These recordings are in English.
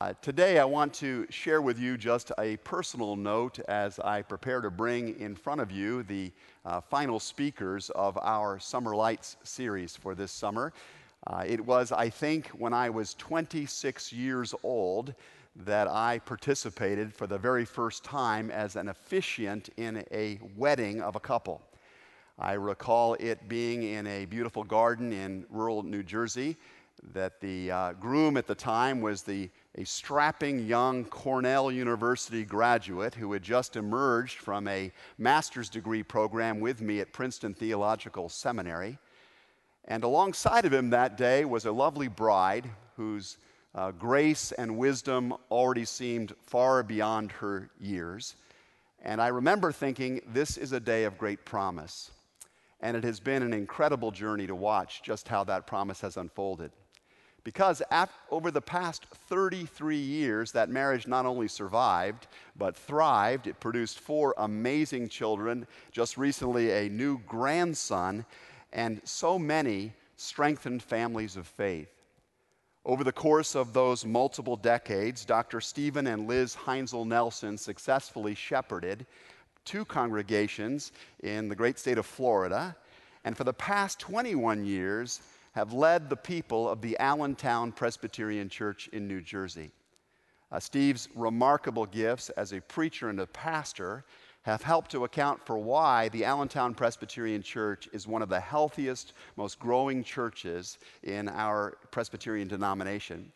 Uh, today, I want to share with you just a personal note as I prepare to bring in front of you the uh, final speakers of our Summer Lights series for this summer. Uh, it was, I think, when I was 26 years old that I participated for the very first time as an officiant in a wedding of a couple. I recall it being in a beautiful garden in rural New Jersey that the uh, groom at the time was the, a strapping young Cornell University graduate who had just emerged from a master's degree program with me at Princeton Theological Seminary. And alongside of him that day was a lovely bride whose uh, grace and wisdom already seemed far beyond her years. And I remember thinking, this is a day of great promise. And it has been an incredible journey to watch just how that promise has unfolded. Because over the past 33 years, that marriage not only survived, but thrived. It produced four amazing children, just recently, a new grandson, and so many strengthened families of faith. Over the course of those multiple decades, Dr. Stephen and Liz Heinzel Nelson successfully shepherded two congregations in the great state of Florida, and for the past 21 years, have led the people of the Allentown Presbyterian Church in New Jersey. Uh, Steve's remarkable gifts as a preacher and a pastor have helped to account for why the Allentown Presbyterian Church is one of the healthiest, most growing churches in our Presbyterian denomination.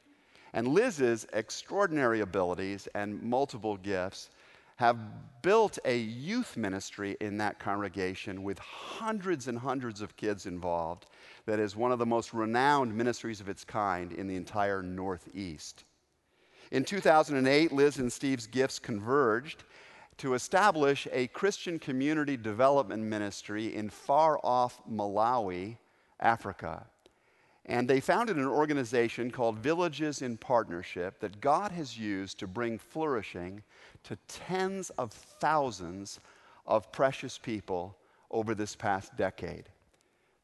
And Liz's extraordinary abilities and multiple gifts have built a youth ministry in that congregation with hundreds and hundreds of kids involved that is one of the most renowned ministries of its kind in the entire Northeast. In 2008, Liz and Steve's gifts converged to establish a Christian community development ministry in far off Malawi, Africa. And they founded an organization called Villages in Partnership that God has used to bring flourishing to tens of thousands of precious people over this past decade.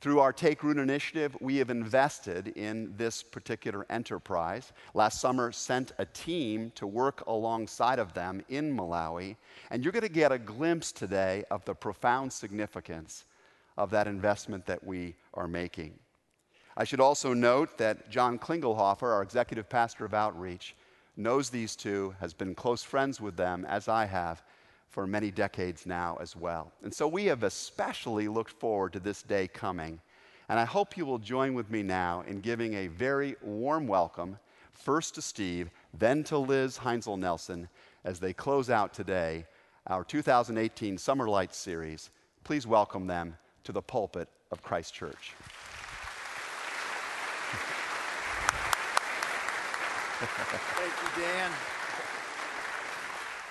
Through our Take Root initiative, we have invested in this particular enterprise. Last summer, sent a team to work alongside of them in Malawi, and you're going to get a glimpse today of the profound significance of that investment that we are making. I should also note that John Klingelhofer, our executive pastor of outreach, knows these two, has been close friends with them, as I have, for many decades now as well. And so we have especially looked forward to this day coming. And I hope you will join with me now in giving a very warm welcome, first to Steve, then to Liz Heinzel Nelson, as they close out today our 2018 Summer Lights series. Please welcome them to the pulpit of Christ Church. Thank you, Dan.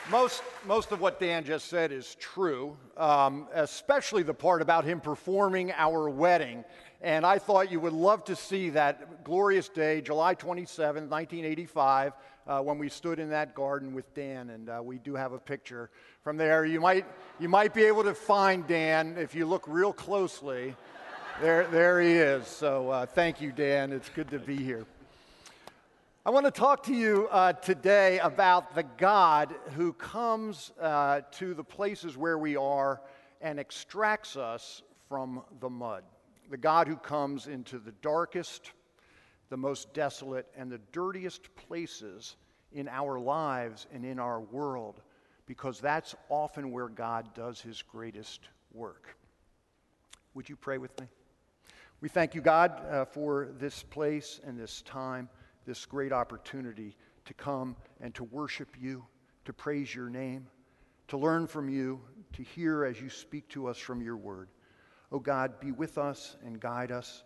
Most, most of what Dan just said is true, um, especially the part about him performing our wedding. And I thought you would love to see that glorious day, July 27, 1985, uh, when we stood in that garden with Dan. And uh, we do have a picture from there. You might, you might be able to find Dan if you look real closely. There, there he is. So uh, thank you, Dan. It's good to be here. I want to talk to you uh, today about the God who comes uh, to the places where we are and extracts us from the mud. The God who comes into the darkest, the most desolate, and the dirtiest places in our lives and in our world, because that's often where God does his greatest work. Would you pray with me? We thank you, God, uh, for this place and this time this great opportunity to come and to worship you, to praise your name, to learn from you, to hear as you speak to us from your word. Oh God, be with us and guide us.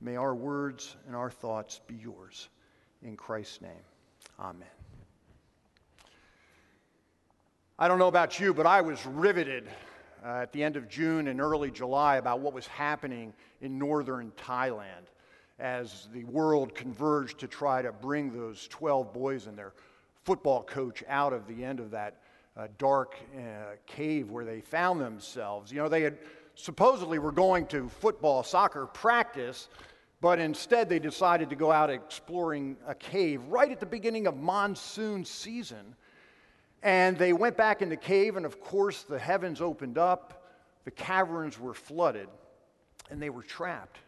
May our words and our thoughts be yours. In Christ's name, amen. I don't know about you, but I was riveted uh, at the end of June and early July about what was happening in northern Thailand as the world converged to try to bring those 12 boys and their football coach out of the end of that uh, dark uh, cave where they found themselves. You know, they had supposedly were going to football, soccer practice, But instead, they decided to go out exploring a cave right at the beginning of monsoon season. And they went back in the cave, and of course, the heavens opened up, the caverns were flooded, and they were trapped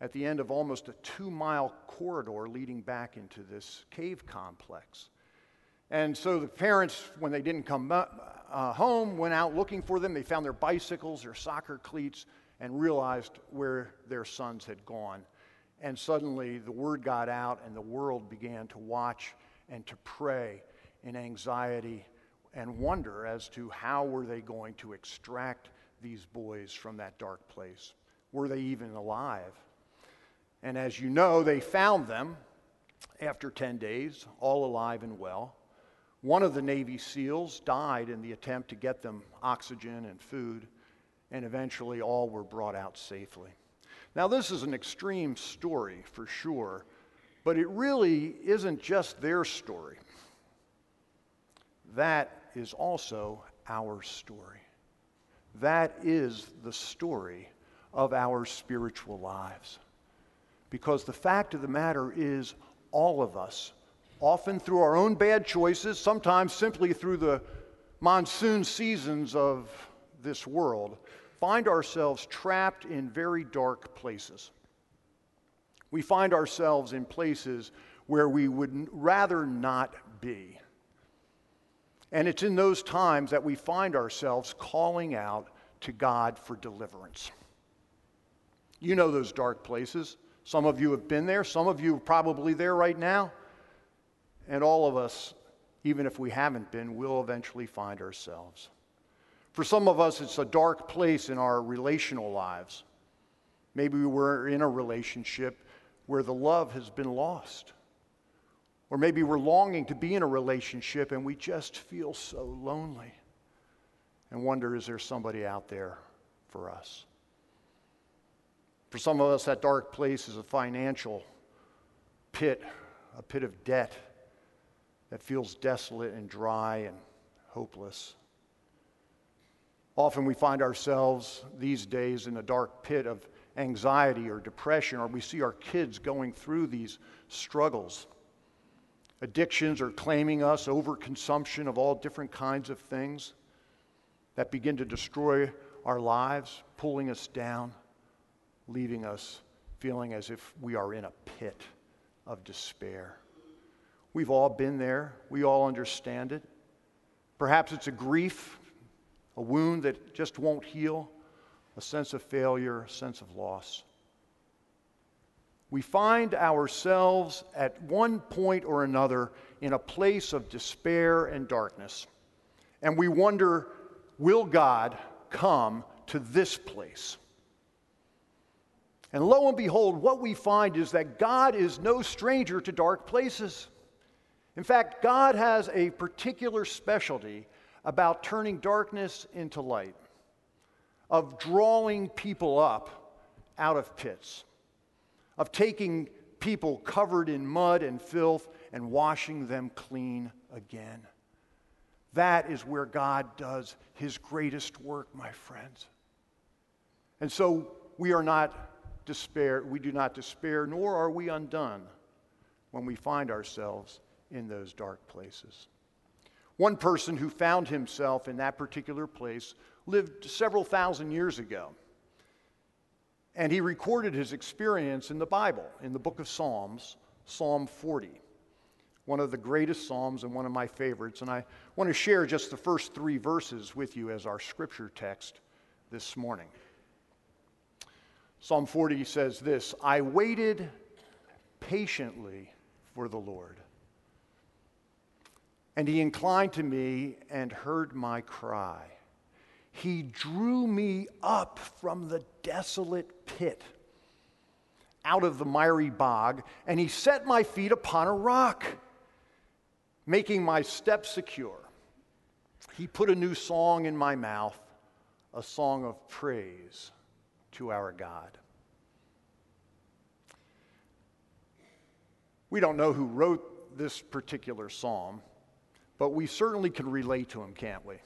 at the end of almost a two mile corridor leading back into this cave complex. And so the parents, when they didn't come uh, home, went out looking for them. They found their bicycles, their soccer cleats, and realized where their sons had gone. And suddenly the word got out, and the world began to watch and to pray in anxiety and wonder as to how were they going to extract these boys from that dark place. Were they even alive? And as you know, they found them after 10 days, all alive and well. One of the Navy SEALs died in the attempt to get them oxygen and food, and eventually all were brought out safely. Now, this is an extreme story for sure, but it really isn't just their story. That is also our story. That is the story of our spiritual lives. Because the fact of the matter is, all of us, often through our own bad choices, sometimes simply through the monsoon seasons of this world, find ourselves trapped in very dark places. We find ourselves in places where we would rather not be. And it's in those times that we find ourselves calling out to God for deliverance. You know those dark places. Some of you have been there, some of you are probably there right now. And all of us, even if we haven't been, will eventually find ourselves. For some of us, it's a dark place in our relational lives. Maybe we're in a relationship where the love has been lost. Or maybe we're longing to be in a relationship and we just feel so lonely and wonder is there somebody out there for us? For some of us, that dark place is a financial pit, a pit of debt that feels desolate and dry and hopeless. Often we find ourselves these days in a dark pit of anxiety or depression, or we see our kids going through these struggles. Addictions are claiming us, overconsumption of all different kinds of things that begin to destroy our lives, pulling us down leaving us feeling as if we are in a pit of despair. We've all been there, we all understand it. Perhaps it's a grief, a wound that just won't heal, a sense of failure, a sense of loss. We find ourselves at one point or another in a place of despair and darkness. And we wonder will God come to this place? And lo and behold, what we find is that God is no stranger to dark places. In fact, God has a particular specialty about turning darkness into light, of drawing people up out of pits, of taking people covered in mud and filth and washing them clean again. That is where God does his greatest work, my friends. And so we are not despair, we do not despair, nor are we undone when we find ourselves in those dark places. One person who found himself in that particular place lived several thousand years ago. And he recorded his experience in the Bible, in the book of Psalms, Psalm 40, one of the greatest Psalms and one of my favorites. And I want to share just the first three verses with you as our scripture text this morning. Psalm 40 says this I waited patiently for the Lord. And he inclined to me and heard my cry. He drew me up from the desolate pit, out of the miry bog, and he set my feet upon a rock, making my steps secure. He put a new song in my mouth, a song of praise to our God. We don't know who wrote this particular psalm, but we certainly can relate to him, can't we?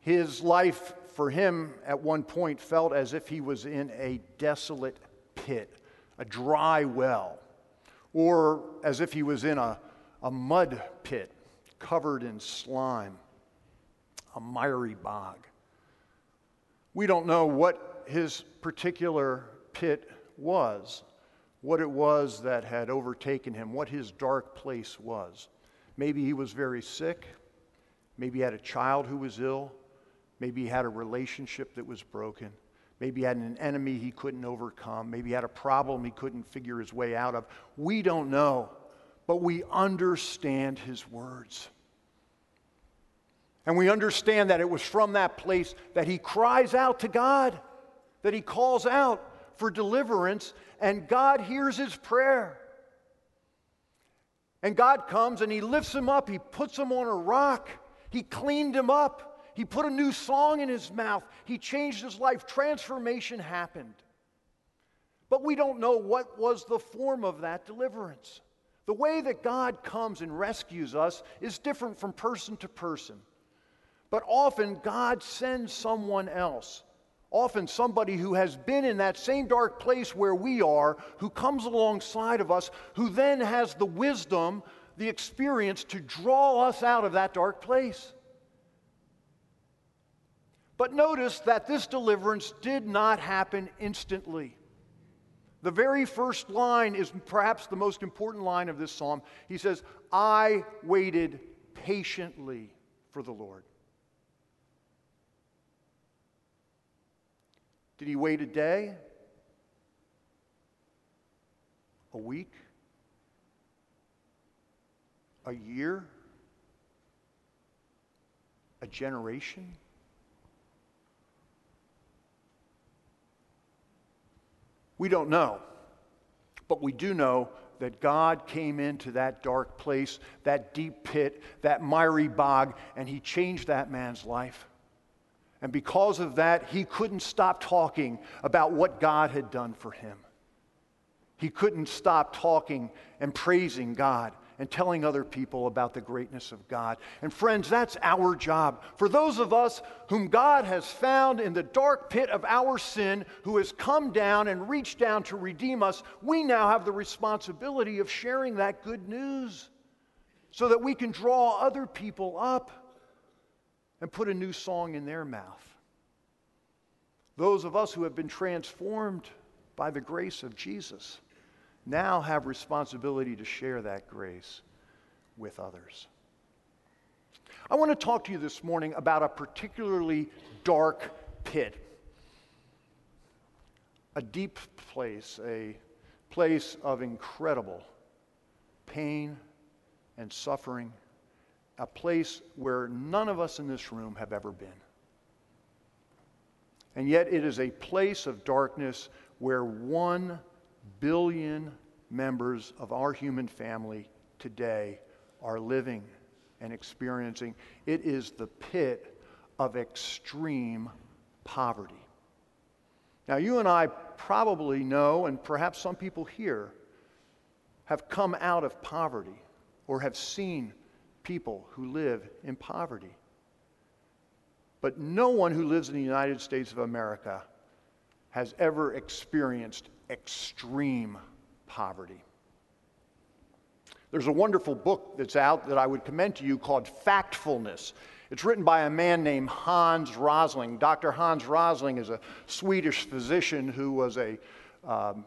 His life for him at one point felt as if he was in a desolate pit, a dry well, or as if he was in a, a mud pit covered in slime, a miry bog. We don't know what his particular pit was, what it was that had overtaken him, what his dark place was. Maybe he was very sick. Maybe he had a child who was ill. Maybe he had a relationship that was broken. Maybe he had an enemy he couldn't overcome. Maybe he had a problem he couldn't figure his way out of. We don't know, but we understand his words. And we understand that it was from that place that he cries out to God, that he calls out for deliverance, and God hears his prayer. And God comes and he lifts him up, he puts him on a rock, he cleaned him up. He put a new song in his mouth. He changed his life. Transformation happened. But we don't know what was the form of that deliverance. The way that God comes and rescues us is different from person to person. But often God sends someone else, often somebody who has been in that same dark place where we are, who comes alongside of us, who then has the wisdom, the experience to draw us out of that dark place. But notice that this deliverance did not happen instantly. The very first line is perhaps the most important line of this psalm. He says, I waited patiently for the Lord. Did he wait a day? A week? A year? A generation? We don't know. But we do know that God came into that dark place, that deep pit, that miry bog, and He changed that man's life. And because of that, he couldn't stop talking about what God had done for him. He couldn't stop talking and praising God and telling other people about the greatness of God. And friends, that's our job. For those of us whom God has found in the dark pit of our sin, who has come down and reached down to redeem us, we now have the responsibility of sharing that good news so that we can draw other people up and put a new song in their mouth. Those of us who have been transformed by the grace of Jesus now have responsibility to share that grace with others. I want to talk to you this morning about a particularly dark pit, a deep place, a place of incredible pain and suffering, a place where none of us in this room have ever been. And yet, it is a place of darkness where one billion members of our human family today are living and experiencing. It is the pit of extreme poverty. Now, you and I probably know, and perhaps some people here have come out of poverty or have seen people who live in poverty. But no one who lives in the United States of America has ever experienced extreme poverty. There's a wonderful book that's out that I would commend to you called Factfulness. It's written by a man named Hans Rosling. Dr. Hans Rosling is a Swedish physician who was a um,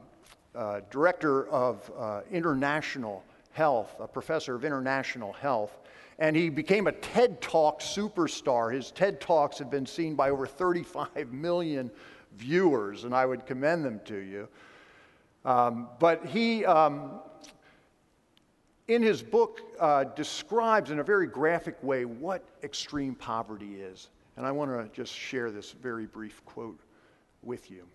uh, director of uh, international health, a professor of international health. And he became a TED Talk superstar. His TED Talks have been seen by over 35 million viewers, and I would commend them to you. Um, but he, um, in his book, uh, describes in a very graphic way what extreme poverty is. And I want to just share this very brief quote with you.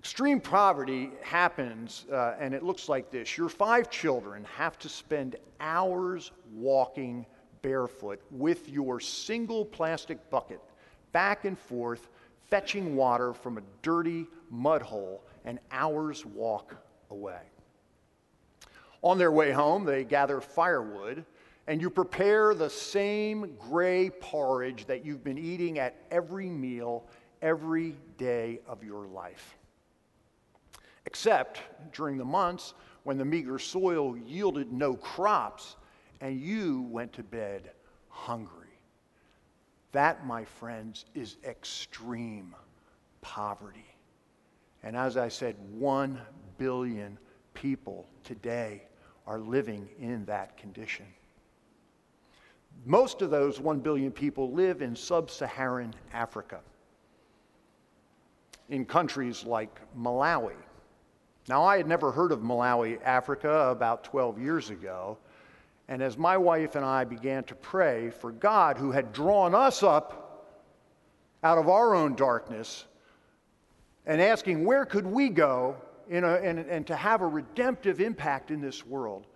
Extreme poverty happens, uh, and it looks like this Your five children have to spend hours walking barefoot with your single plastic bucket back and forth, fetching water from a dirty mud hole an hour's walk away. On their way home, they gather firewood and you prepare the same gray porridge that you've been eating at every meal every day of your life. except during the months when the meager soil yielded no crops and you went to bed hungry. That, my friends, is extreme poverty. And as I said, one billion people today are living in that condition. Most of those 1 billion people live in sub Saharan Africa, in countries like Malawi. Now, I had never heard of Malawi, Africa, about 12 years ago. And as my wife and I began to pray for God, who had drawn us up out of our own darkness, and asking where could we go a, and, and to have a redemptive impact in this world,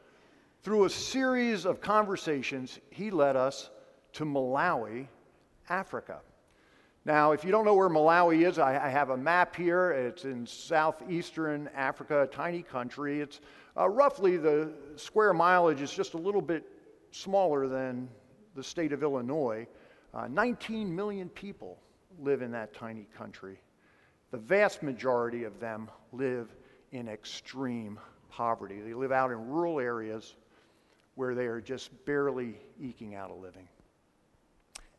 through a series of conversations, he led us to Malawi, Africa. Now, if you don't know where Malawi is, I, I have a map here. It's in southeastern Africa, a tiny country. It's uh, roughly the square mileage is just a little bit smaller than the state of Illinois. Uh, 19 million people live in that tiny country. The vast majority of them live in extreme poverty. They live out in rural areas where they are just barely eking out a living.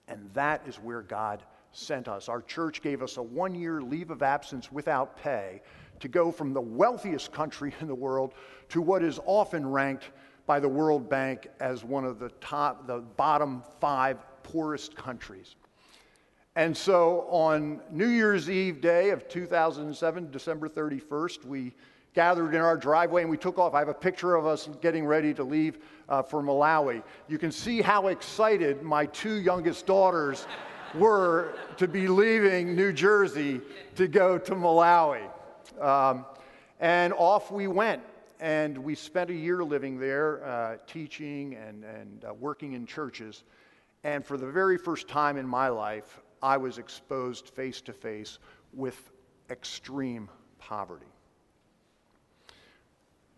And that is where God sent us. Our church gave us a one year leave of absence without pay to go from the wealthiest country in the world to what is often ranked by the World Bank as one of the top, the bottom five poorest countries. And so on New Year's Eve day of 2007, December 31st, we gathered in our driveway and we took off. I have a picture of us getting ready to leave uh, for Malawi. You can see how excited my two youngest daughters were to be leaving New Jersey to go to Malawi. Um, and off we went. And we spent a year living there, uh, teaching and, and uh, working in churches. And for the very first time in my life, I was exposed face to face with extreme poverty.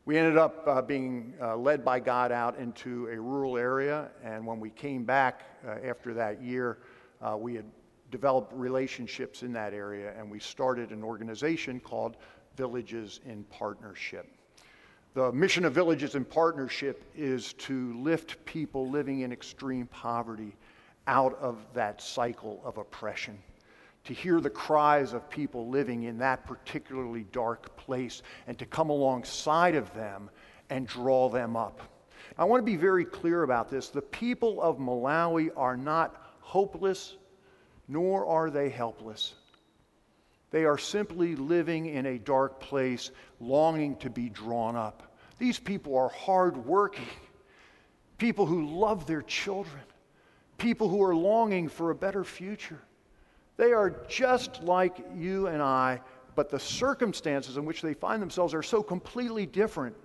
We ended up uh, being uh, led by God out into a rural area, and when we came back uh, after that year, uh, we had developed relationships in that area, and we started an organization called Villages in Partnership. The mission of Villages in Partnership is to lift people living in extreme poverty out of that cycle of oppression to hear the cries of people living in that particularly dark place and to come alongside of them and draw them up. I want to be very clear about this. The people of Malawi are not hopeless, nor are they helpless. They are simply living in a dark place, longing to be drawn up. These people are hardworking, people who love their children, people who are longing for a better future. They are just like you and I, but the circumstances in which they find themselves are so completely different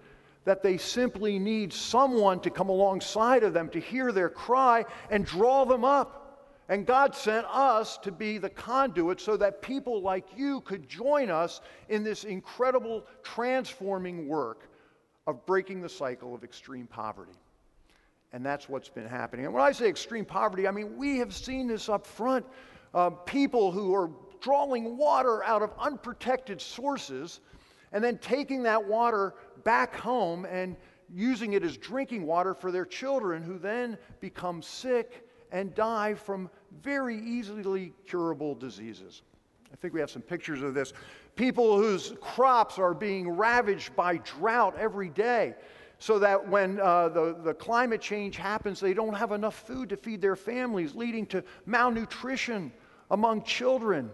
that they simply need someone to come alongside of them to hear their cry and draw them up. And God sent us to be the conduit so that people like you could join us in this incredible transforming work of breaking the cycle of extreme poverty. And that's what's been happening. And when I say extreme poverty, I mean, we have seen this up front uh, people who are drawing water out of unprotected sources and then taking that water back home and using it as drinking water for their children, who then become sick and die from very easily curable diseases. I think we have some pictures of this. People whose crops are being ravaged by drought every day, so that when uh, the, the climate change happens, they don't have enough food to feed their families, leading to malnutrition among children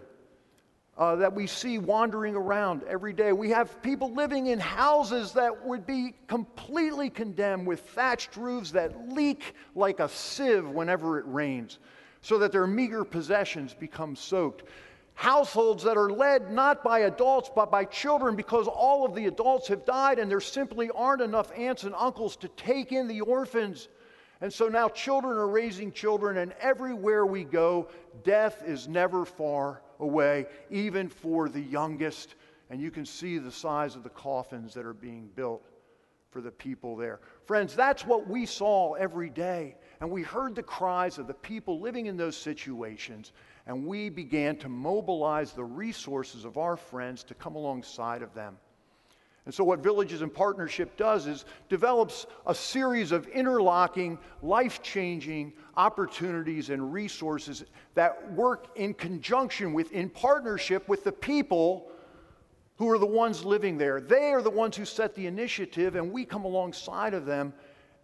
uh, that we see wandering around every day. We have people living in houses that would be completely condemned with thatched roofs that leak like a sieve whenever it rains, so that their meager possessions become soaked. Households that are led not by adults but by children because all of the adults have died and there simply aren't enough aunts and uncles to take in the orphans. And so now children are raising children, and everywhere we go, death is never far away, even for the youngest. And you can see the size of the coffins that are being built for the people there. Friends, that's what we saw every day. And we heard the cries of the people living in those situations. And we began to mobilize the resources of our friends to come alongside of them. And so, what Villages in Partnership does is develops a series of interlocking, life changing opportunities and resources that work in conjunction with, in partnership with the people who are the ones living there. They are the ones who set the initiative, and we come alongside of them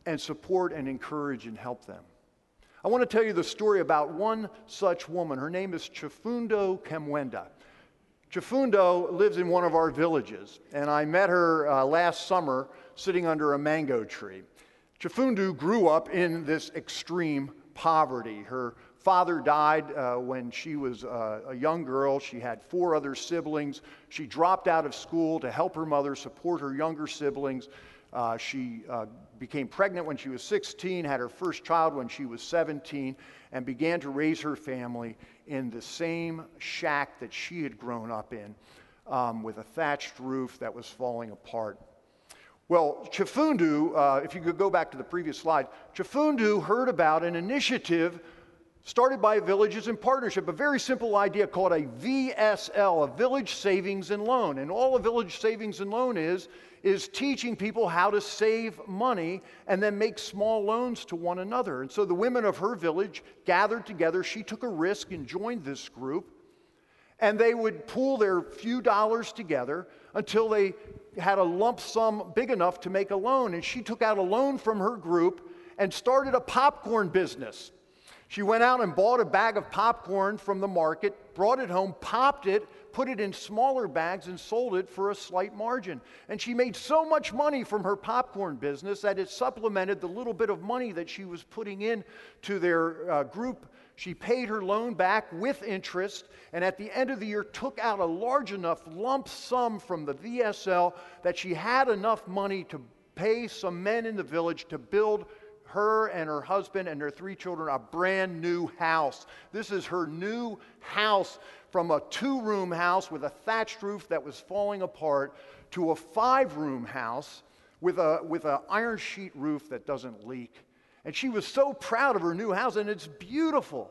and support and encourage and help them. I want to tell you the story about one such woman. Her name is Chifundo Kemwenda. Chifundo lives in one of our villages, and I met her uh, last summer sitting under a mango tree. Chifundo grew up in this extreme poverty. Her father died uh, when she was uh, a young girl. She had four other siblings. She dropped out of school to help her mother support her younger siblings. Uh, she uh, became pregnant when she was 16, had her first child when she was 17, and began to raise her family in the same shack that she had grown up in um, with a thatched roof that was falling apart. Well, Chifundo, uh, if you could go back to the previous slide, Chifundo heard about an initiative started by Villages in Partnership, a very simple idea called a VSL, a Village Savings and Loan. And all a Village Savings and Loan is, is teaching people how to save money and then make small loans to one another. And so the women of her village gathered together. She took a risk and joined this group. And they would pool their few dollars together until they had a lump sum big enough to make a loan. And she took out a loan from her group and started a popcorn business. She went out and bought a bag of popcorn from the market, brought it home, popped it, put it in smaller bags, and sold it for a slight margin. And she made so much money from her popcorn business that it supplemented the little bit of money that she was putting in to their uh, group. She paid her loan back with interest, and at the end of the year, took out a large enough lump sum from the VSL that she had enough money to pay some men in the village to build her and her husband and their three children a brand new house. This is her new house from a two room house with a thatched roof that was falling apart to a five room house with an with a iron sheet roof that doesn't leak. And she was so proud of her new house, and it's beautiful.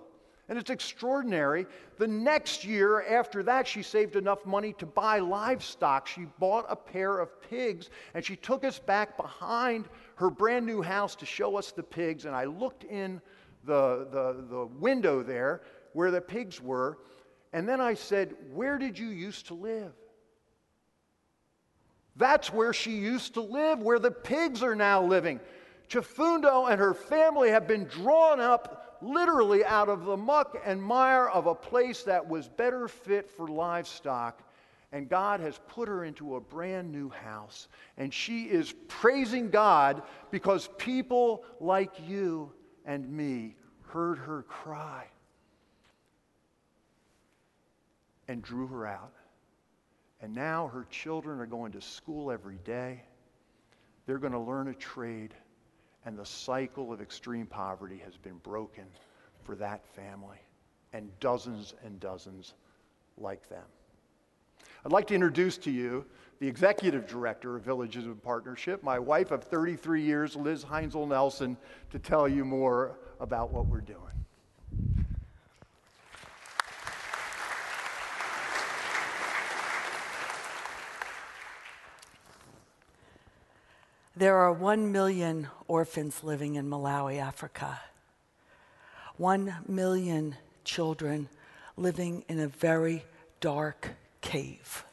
And it's extraordinary. The next year after that, she saved enough money to buy livestock. She bought a pair of pigs and she took us back behind her brand new house to show us the pigs. And I looked in the, the, the window there where the pigs were. And then I said, Where did you used to live? That's where she used to live, where the pigs are now living. Chifundo and her family have been drawn up literally out of the muck and mire of a place that was better fit for livestock. And God has put her into a brand new house. And she is praising God because people like you and me heard her cry and drew her out. And now her children are going to school every day. They're going to learn a trade and the cycle of extreme poverty has been broken for that family and dozens and dozens like them. I'd like to introduce to you the executive director of Villages in Partnership, my wife of 33 years, Liz Heinzel Nelson, to tell you more about what we're doing. There are one million orphans living in Malawi, Africa. One million children living in a very dark cave.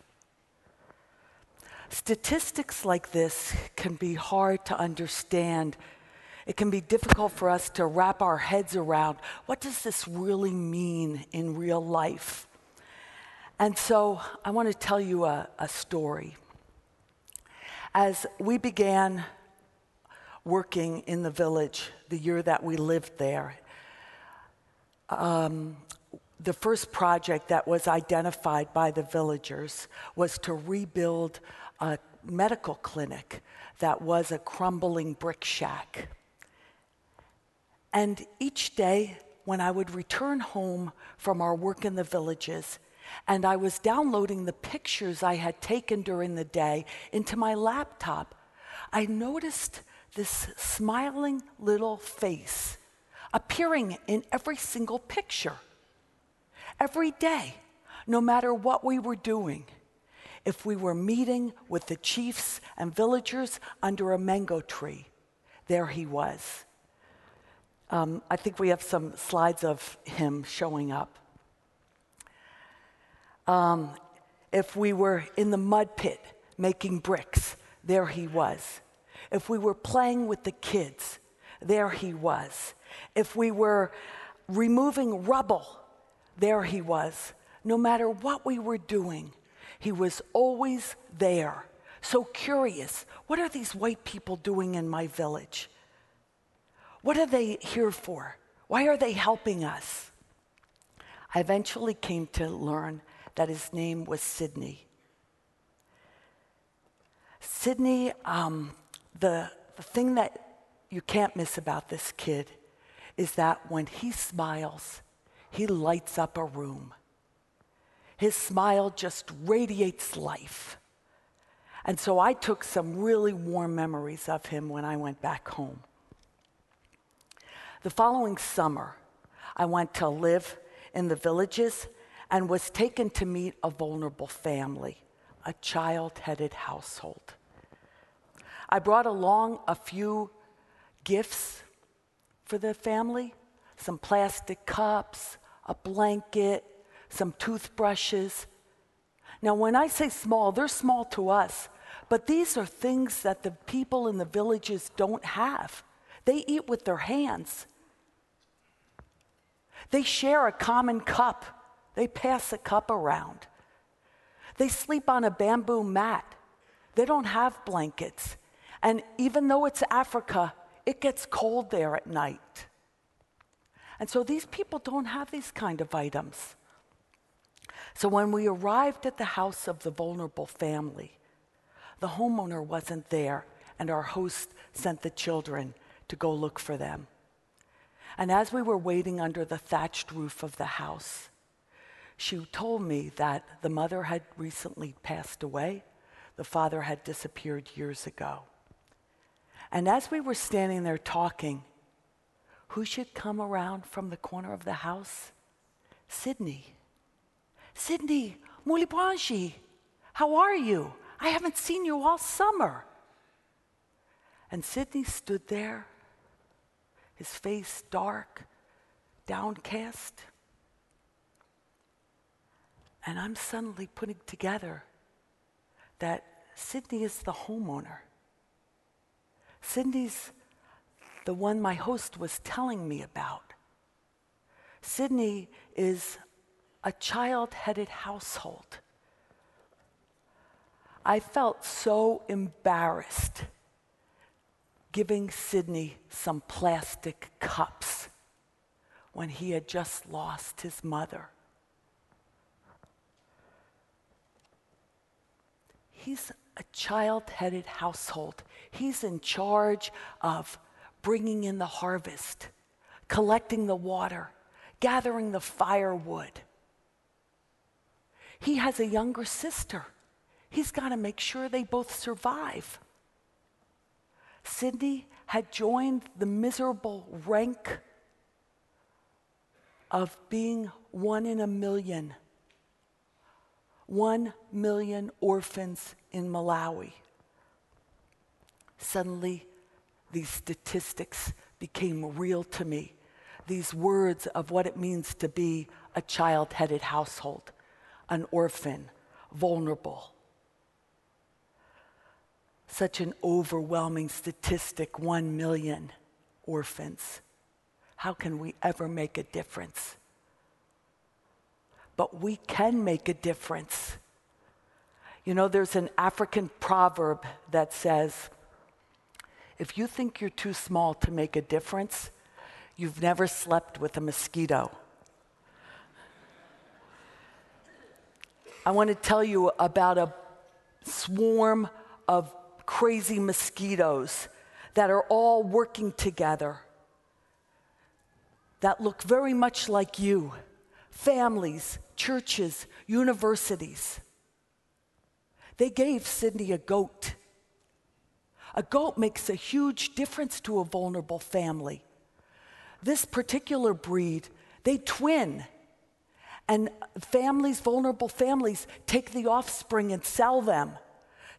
Statistics like this can be hard to understand. It can be difficult for us to wrap our heads around what does this really mean in real life? And so I want to tell you a, a story. As we began working in the village the year that we lived there, um, the first project that was identified by the villagers was to rebuild a medical clinic that was a crumbling brick shack. And each day, when I would return home from our work in the villages, and I was downloading the pictures I had taken during the day into my laptop, I noticed this smiling little face appearing in every single picture. Every day, no matter what we were doing. if we were meeting with the chiefs and villagers under a mango tree, there he was. Um, I think we have some slides of him showing up. Um, if we were in the mud pit making bricks, there he was. If we were playing with the kids, there he was. If we were removing rubble, there he was. No matter what we were doing, he was always there. So curious what are these white people doing in my village? What are they here for? Why are they helping us? I eventually came to learn that his name was Sidney. Sidney, um, the, the thing that you can't miss about this kid is that when he smiles, he lights up a room. His smile just radiates life. And so I took some really warm memories of him when I went back home. The following summer, I went to live in the villages and was taken to meet a vulnerable family, a child headed household. I brought along a few gifts for the family some plastic cups, a blanket, some toothbrushes. Now, when I say small, they're small to us, but these are things that the people in the villages don't have. They eat with their hands. They share a common cup. They pass a cup around. They sleep on a bamboo mat. They don't have blankets. And even though it's Africa, it gets cold there at night. And so these people don't have these kind of items. So when we arrived at the house of the vulnerable family, the homeowner wasn't there, and our host sent the children to go look for them. And as we were waiting under the thatched roof of the house, she told me that the mother had recently passed away, the father had disappeared years ago. And as we were standing there talking, who should come around from the corner of the house? Sydney. Sydney, Muli bwanji, how are you? I haven't seen you all summer. And Sydney stood there, his face dark, downcast. And I'm suddenly putting together that Sydney is the homeowner. Sidney's the one my host was telling me about. Sydney is a child headed household. I felt so embarrassed giving Sydney some plastic cups when he had just lost his mother. He's a child headed household. He's in charge of bringing in the harvest, collecting the water, gathering the firewood. He has a younger sister. He's got to make sure they both survive. Sidney had joined the miserable rank of being one in a million. One million orphans in Malawi. Suddenly, these statistics became real to me. These words of what it means to be a child headed household, an orphan, vulnerable. Such an overwhelming statistic 1 million orphans. How can we ever make a difference? But we can make a difference. You know, there's an African proverb that says, if you think you're too small to make a difference, you've never slept with a mosquito. I want to tell you about a swarm of crazy mosquitoes that are all working together that look very much like you families, churches, universities. They gave Sidney a goat a goat makes a huge difference to a vulnerable family. This particular breed, they twin. And families, vulnerable families, take the offspring and sell them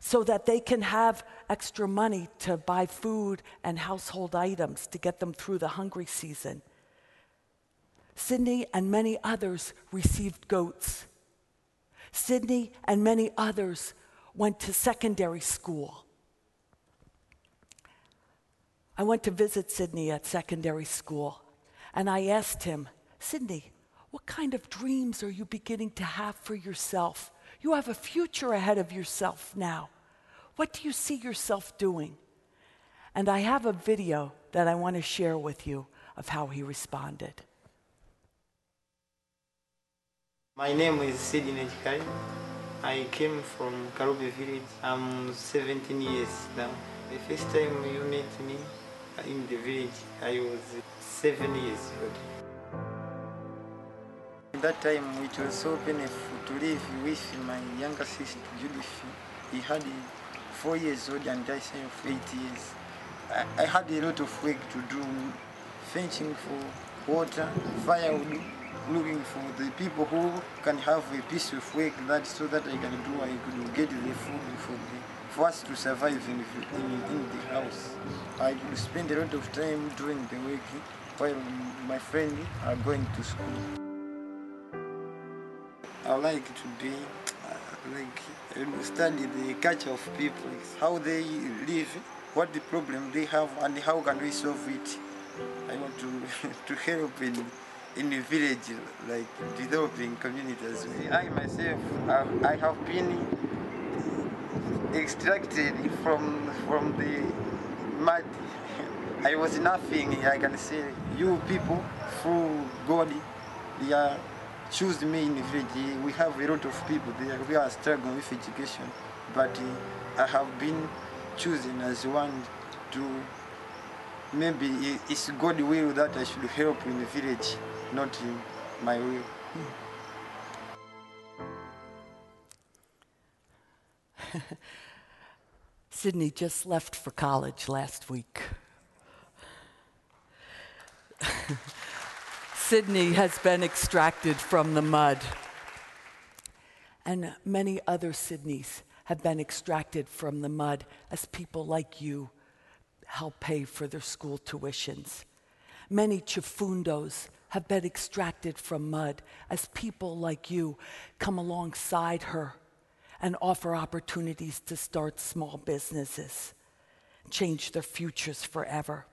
so that they can have extra money to buy food and household items to get them through the hungry season. Sydney and many others received goats. Sydney and many others went to secondary school. I went to visit Sydney at secondary school, and I asked him, Sydney, what kind of dreams are you beginning to have for yourself? You have a future ahead of yourself now. What do you see yourself doing? And I have a video that I want to share with you of how he responded. My name is Sidney Chikai. I came from Karubi village. I'm 17 years now. The first time you met me in the village, I was seven years old. That time it was so painful to live with my younger sister Judith. He had four years old and I of eight years. I, I had a lot of work to do, fetching for water, firewood, looking for the people who can have a piece of work that so that I can do, I could get the food for, the, for us to survive in, in, in the house. I spend a lot of time doing the work while my friends are going to school. I like today, uh, like study the culture of people, how they live, what the problem they have, and how can we solve it. I want to to help in in the village, like developing communities. I myself, uh, I have been extracted from from the mud. I was nothing. I can say you people through God, are choose me in the village. We have a lot of people there. We are struggling with education, but uh, I have been chosen as one to maybe it's God will that I should help in the village, not in my will. Sydney just left for college last week. Sydney has been extracted from the mud. And many other Sydneys have been extracted from the mud as people like you help pay for their school tuitions. Many Chifundos have been extracted from mud as people like you come alongside her and offer opportunities to start small businesses, change their futures forever.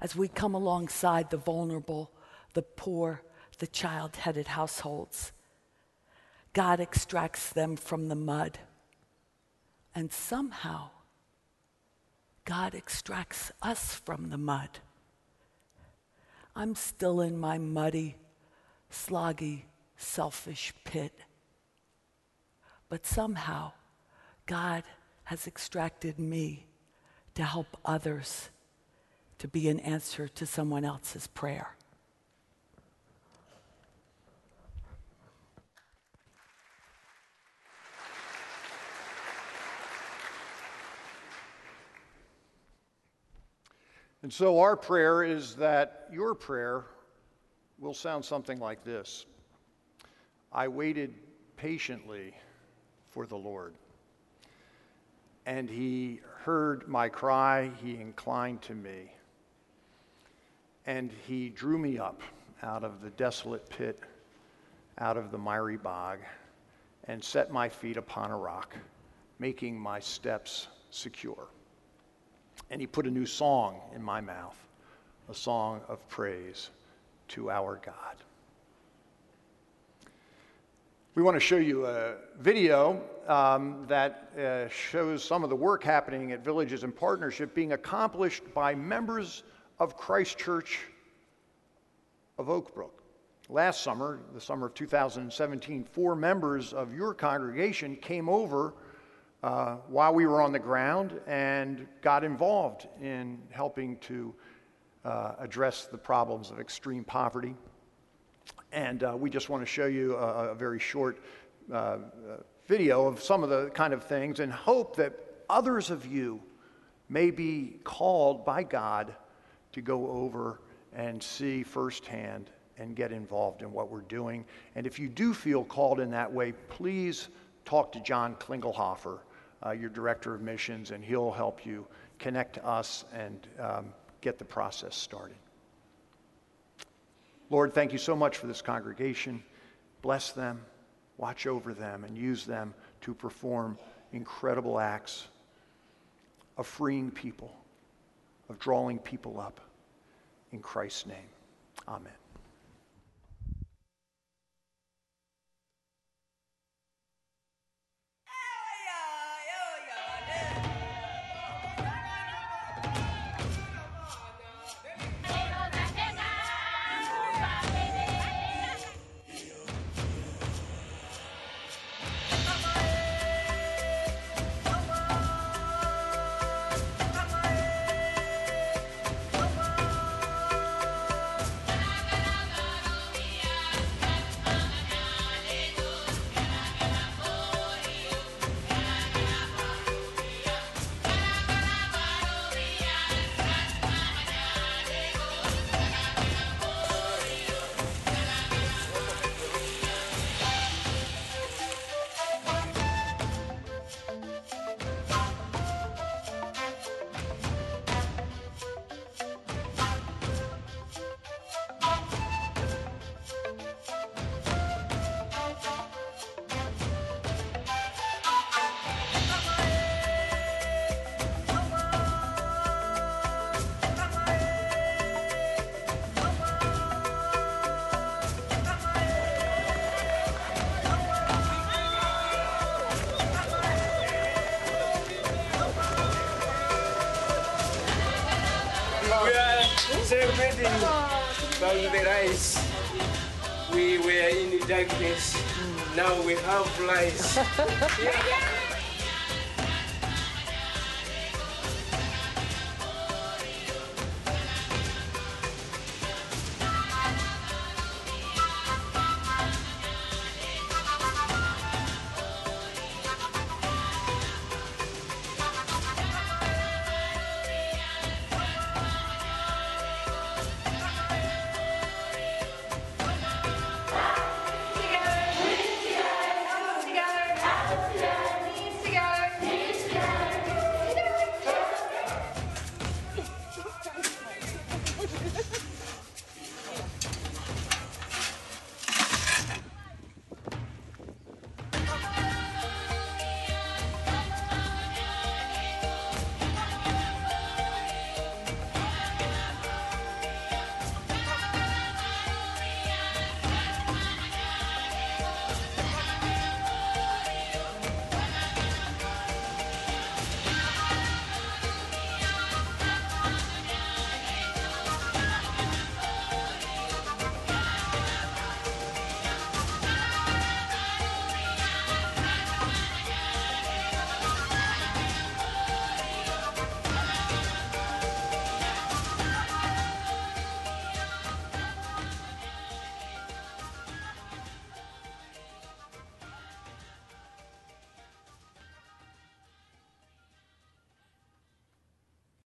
as we come alongside the vulnerable, the poor, the child headed households. God extracts them from the mud. And somehow, God extracts us from the mud. I'm still in my muddy, sloggy, selfish pit. But somehow, God has extracted me to help others to be an answer to someone else's prayer. And so, our prayer is that your prayer will sound something like this I waited patiently for the Lord, and he heard my cry, he inclined to me and he drew me up out of the desolate pit, out of the miry bog, and set my feet upon a rock, making my steps secure. And he put a new song in my mouth, a song of praise to our God. We want to show you a video um, that uh, shows some of the work happening at Villages in Partnership being accomplished by members of Christ Church of Oakbrook. Last summer, the summer of 2017, four members of your congregation came over uh, while we were on the ground and got involved in helping to uh, address the problems of extreme poverty. And uh, we just want to show you a, a very short uh, uh, video of some of the kind of things and hope that others of you may be called by God to go over and see firsthand and get involved in what we're doing. And if you do feel called in that way, please talk to John Klingelhofer, uh, your director of missions, and he'll help you connect to us and um, get the process started. Lord, thank you so much for this congregation. Bless them, watch over them, and use them to perform incredible acts of freeing people, of drawing people up. In Christ's name, amen. Celebrating Bangladesh. We were in the darkness. Now we have light.